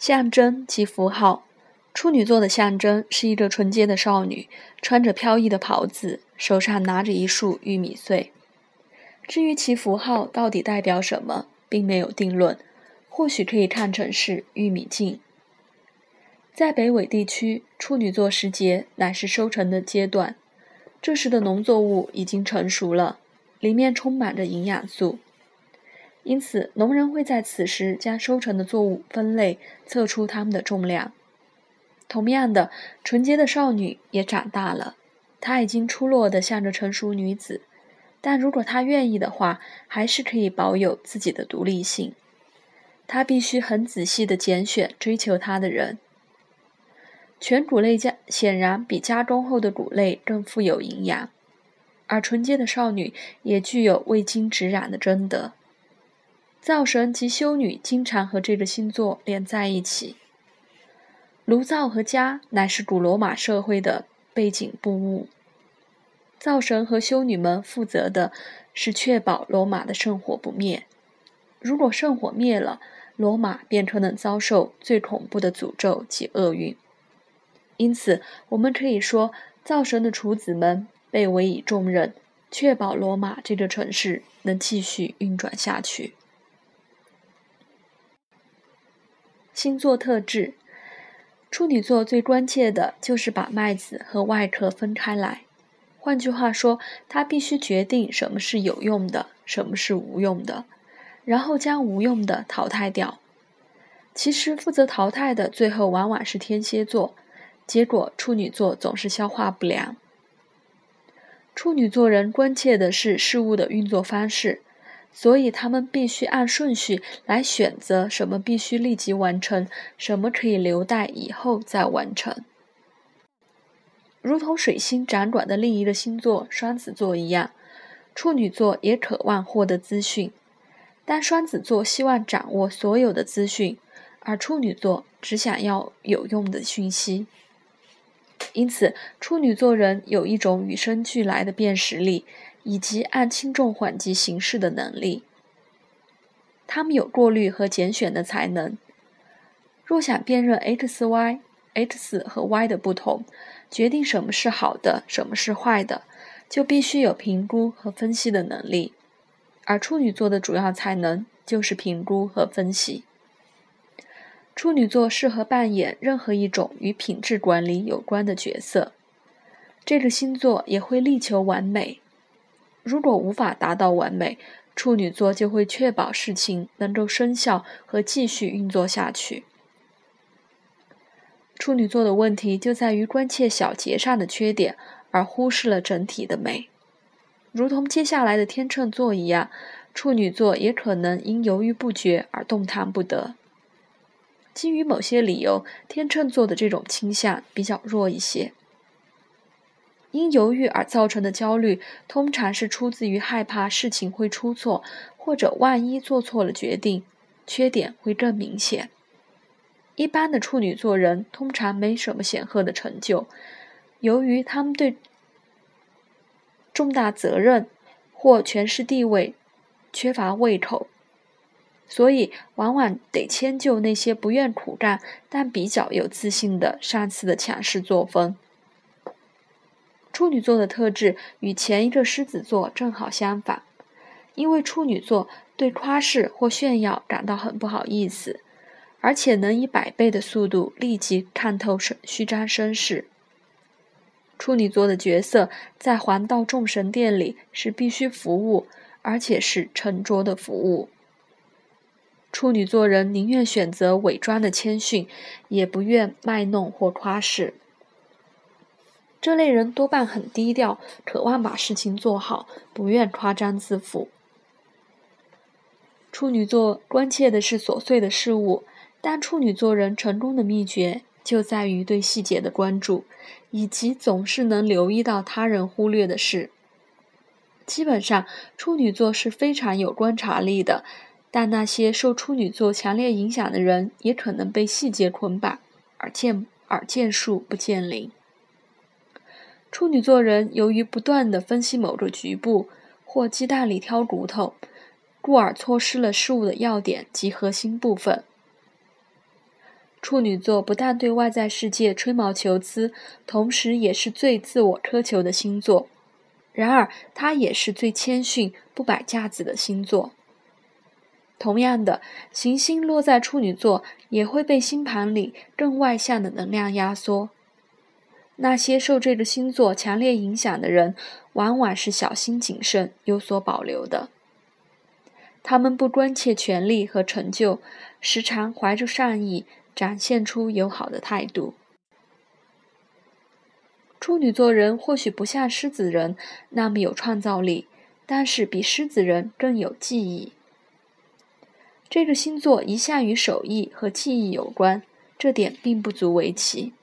象征及符号。处女座的象征是一个纯洁的少女，穿着飘逸的袍子，手上拿着一束玉米穗。至于其符号到底代表什么，并没有定论，或许可以看成是玉米茎。在北纬地区，处女座时节乃是收成的阶段，这时的农作物已经成熟了，里面充满着营养素，因此农人会在此时将收成的作物分类，测出它们的重量。同样的，纯洁的少女也长大了，她已经出落得像个成熟女子，但如果她愿意的话，还是可以保有自己的独立性。她必须很仔细地拣选追求她的人。全谷类加显然比加工后的谷类更富有营养，而纯洁的少女也具有未经指染的贞德。灶神及修女经常和这个星座连在一起。炉灶和家乃是古罗马社会的背景布物，灶神和修女们负责的是确保罗马的圣火不灭。如果圣火灭了，罗马便可能遭受最恐怖的诅咒及厄运。因此，我们可以说，灶神的厨子们被委以重任，确保罗马这个城市能继续运转下去。星座特质。处女座最关切的就是把麦子和外壳分开来。换句话说，他必须决定什么是有用的，什么是无用的，然后将无用的淘汰掉。其实，负责淘汰的最后往往是天蝎座，结果处女座总是消化不良。处女座人关切的是事物的运作方式。所以，他们必须按顺序来选择什么必须立即完成，什么可以留待以后再完成。如同水星掌管的另一个星座双子座一样，处女座也渴望获得资讯，但双子座希望掌握所有的资讯，而处女座只想要有用的讯息。因此，处女座人有一种与生俱来的辨识力。以及按轻重缓急行事的能力，他们有过滤和拣选的才能。若想辨认 X、Y、X 和 Y 的不同，决定什么是好的，什么是坏的，就必须有评估和分析的能力。而处女座的主要才能就是评估和分析。处女座适合扮演任何一种与品质管理有关的角色。这个星座也会力求完美。如果无法达到完美，处女座就会确保事情能够生效和继续运作下去。处女座的问题就在于关切小节上的缺点，而忽视了整体的美。如同接下来的天秤座一样，处女座也可能因犹豫不决而动弹不得。基于某些理由，天秤座的这种倾向比较弱一些。因犹豫而造成的焦虑，通常是出自于害怕事情会出错，或者万一做错了决定，缺点会更明显。一般的处女座人通常没什么显赫的成就，由于他们对重大责任或权势地位缺乏胃口，所以往往得迁就那些不愿苦干但比较有自信的上司的强势作风。处女座的特质与前一个狮子座正好相反，因为处女座对夸饰或炫耀感到很不好意思，而且能以百倍的速度立即看透虚虚张声势。处女座的角色在黄道众神殿里是必须服务，而且是沉着的服务。处女座人宁愿选择伪装的谦逊，也不愿卖弄或夸饰。这类人多半很低调，渴望把事情做好，不愿夸张自负。处女座关切的是琐碎的事物，但处女座人成功的秘诀就在于对细节的关注，以及总是能留意到他人忽略的事。基本上，处女座是非常有观察力的，但那些受处女座强烈影响的人，也可能被细节捆绑，而见而见树不见林。处女座人由于不断的分析某个局部或鸡蛋里挑骨头，故而错失了事物的要点及核心部分。处女座不但对外在世界吹毛求疵，同时也是最自我苛求的星座。然而，它也是最谦逊、不摆架子的星座。同样的，行星落在处女座，也会被星盘里更外向的能量压缩。那些受这个星座强烈影响的人，往往是小心谨慎、有所保留的。他们不关切权力和成就，时常怀着善意。展现出友好的态度。处女座人或许不像狮子人那么有创造力，但是比狮子人更有记忆。这个星座一向与手艺和记忆有关，这点并不足为奇。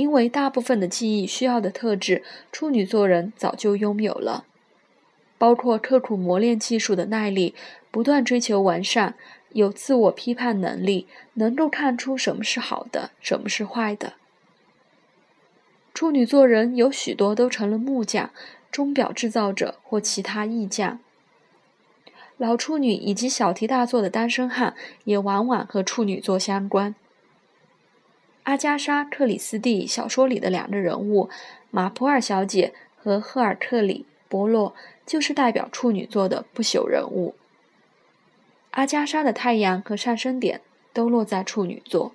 因为大部分的记忆需要的特质，处女座人早就拥有了，包括刻苦磨练技术的耐力，不断追求完善。有自我批判能力，能够看出什么是好的，什么是坏的。处女座人有许多都成了木匠、钟表制造者或其他艺匠。老处女以及小题大做的单身汉也往往和处女座相关。阿加莎·克里斯蒂小说里的两个人物马普尔小姐和赫尔克里·伯洛，就是代表处女座的不朽人物。阿加莎的太阳和上升点都落在处女座。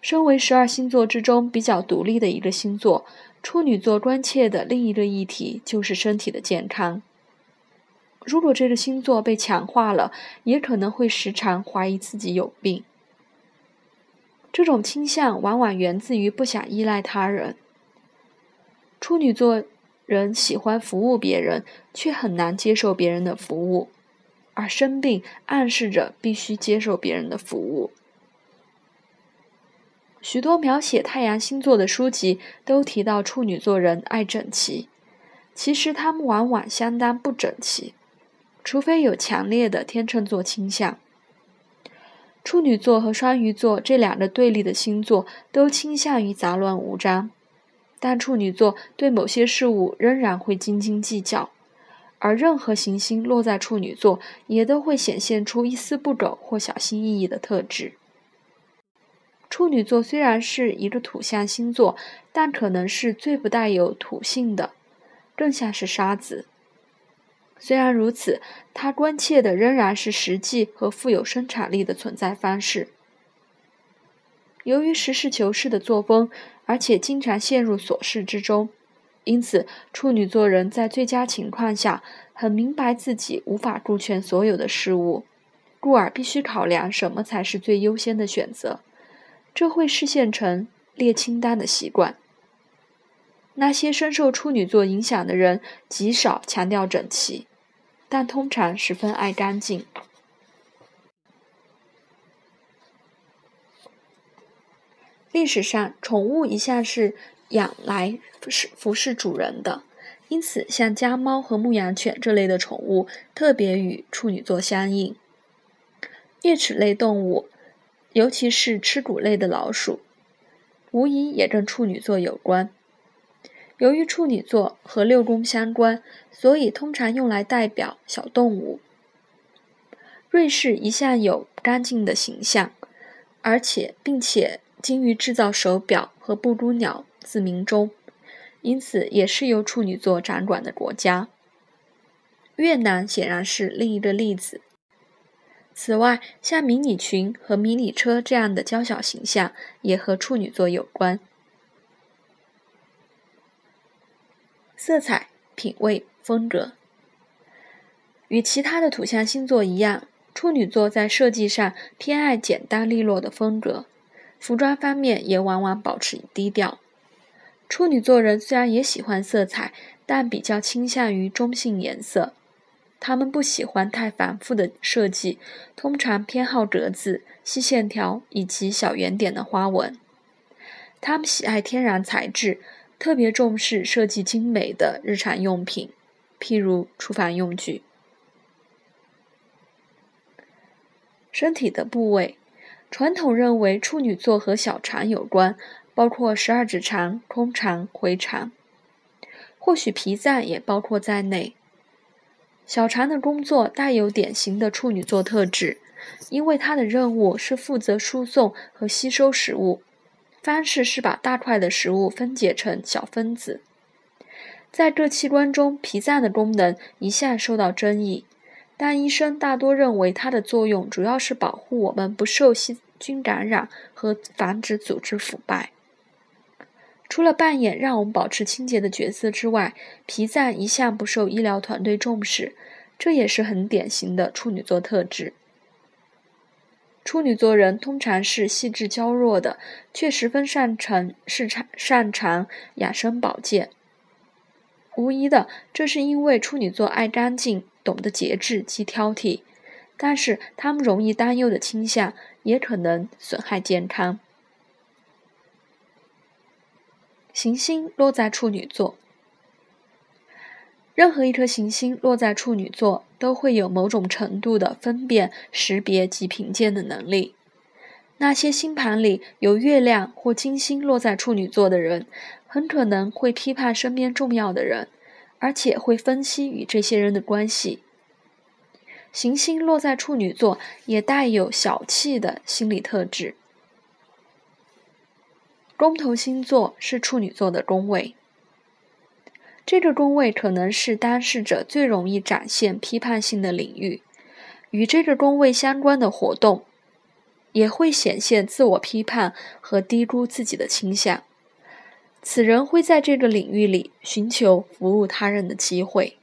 身为十二星座之中比较独立的一个星座，处女座关切的另一个议题就是身体的健康。如果这个星座被强化了，也可能会时常怀疑自己有病。这种倾向往往源自于不想依赖他人。处女座人喜欢服务别人，却很难接受别人的服务。而生病暗示着必须接受别人的服务。许多描写太阳星座的书籍都提到处女座人爱整齐，其实他们往往相当不整齐，除非有强烈的天秤座倾向。处女座和双鱼座这两个对立的星座都倾向于杂乱无章，但处女座对某些事物仍然会斤斤计较。而任何行星落在处女座，也都会显现出一丝不苟或小心翼翼的特质。处女座虽然是一个土象星座，但可能是最不带有土性的，更像是沙子。虽然如此，他关切的仍然是实际和富有生产力的存在方式。由于实事求是的作风，而且经常陷入琐事之中。因此，处女座人在最佳情况下很明白自己无法顾全所有的事物，故而必须考量什么才是最优先的选择。这会实现成列清单的习惯。那些深受处女座影响的人极少强调整齐，但通常十分爱干净。历史上，宠物一向是。养来服侍服侍主人的，因此像家猫和牧羊犬这类的宠物特别与处女座相应。啮齿类动物，尤其是吃谷类的老鼠，无疑也跟处女座有关。由于处女座和六宫相关，所以通常用来代表小动物。瑞士一向有干净的形象，而且并且精于制造手表和布谷鸟。自鸣钟，因此也是由处女座掌管的国家。越南显然是另一个例子。此外，像迷你裙和迷你车这样的娇小形象也和处女座有关。色彩、品味、风格，与其他的土象星座一样，处女座在设计上偏爱简单利落的风格，服装方面也往往保持低调。处女座人虽然也喜欢色彩，但比较倾向于中性颜色。他们不喜欢太繁复的设计，通常偏好格子、细线条以及小圆点的花纹。他们喜爱天然材质，特别重视设计精美的日常用品，譬如厨房用具。身体的部位，传统认为处女座和小肠有关。包括十二指肠、空肠、回肠，或许脾脏也包括在内。小肠的工作带有典型的处女座特质，因为它的任务是负责输送和吸收食物，方式是把大块的食物分解成小分子。在各器官中，脾脏的功能一向受到争议，但医生大多认为它的作用主要是保护我们不受细菌感染和防止组织腐败。除了扮演让我们保持清洁的角色之外，脾脏一向不受医疗团队重视，这也是很典型的处女座特质。处女座人通常是细致娇弱的，却十分擅长是擅擅长养生保健。无疑的，这是因为处女座爱干净、懂得节制及挑剔，但是他们容易担忧的倾向也可能损害健康。行星落在处女座，任何一颗行星落在处女座，都会有某种程度的分辨、识别及评鉴的能力。那些星盘里有月亮或金星落在处女座的人。很可能会批判身边重要的人，而且会分析与这些人的关系。行星落在处女座，也带有小气的心理特质。宫头星座是处女座的宫位，这个宫位可能是当事者最容易展现批判性的领域。与这个宫位相关的活动，也会显现自我批判和低估自己的倾向。此人会在这个领域里寻求服务他人的机会。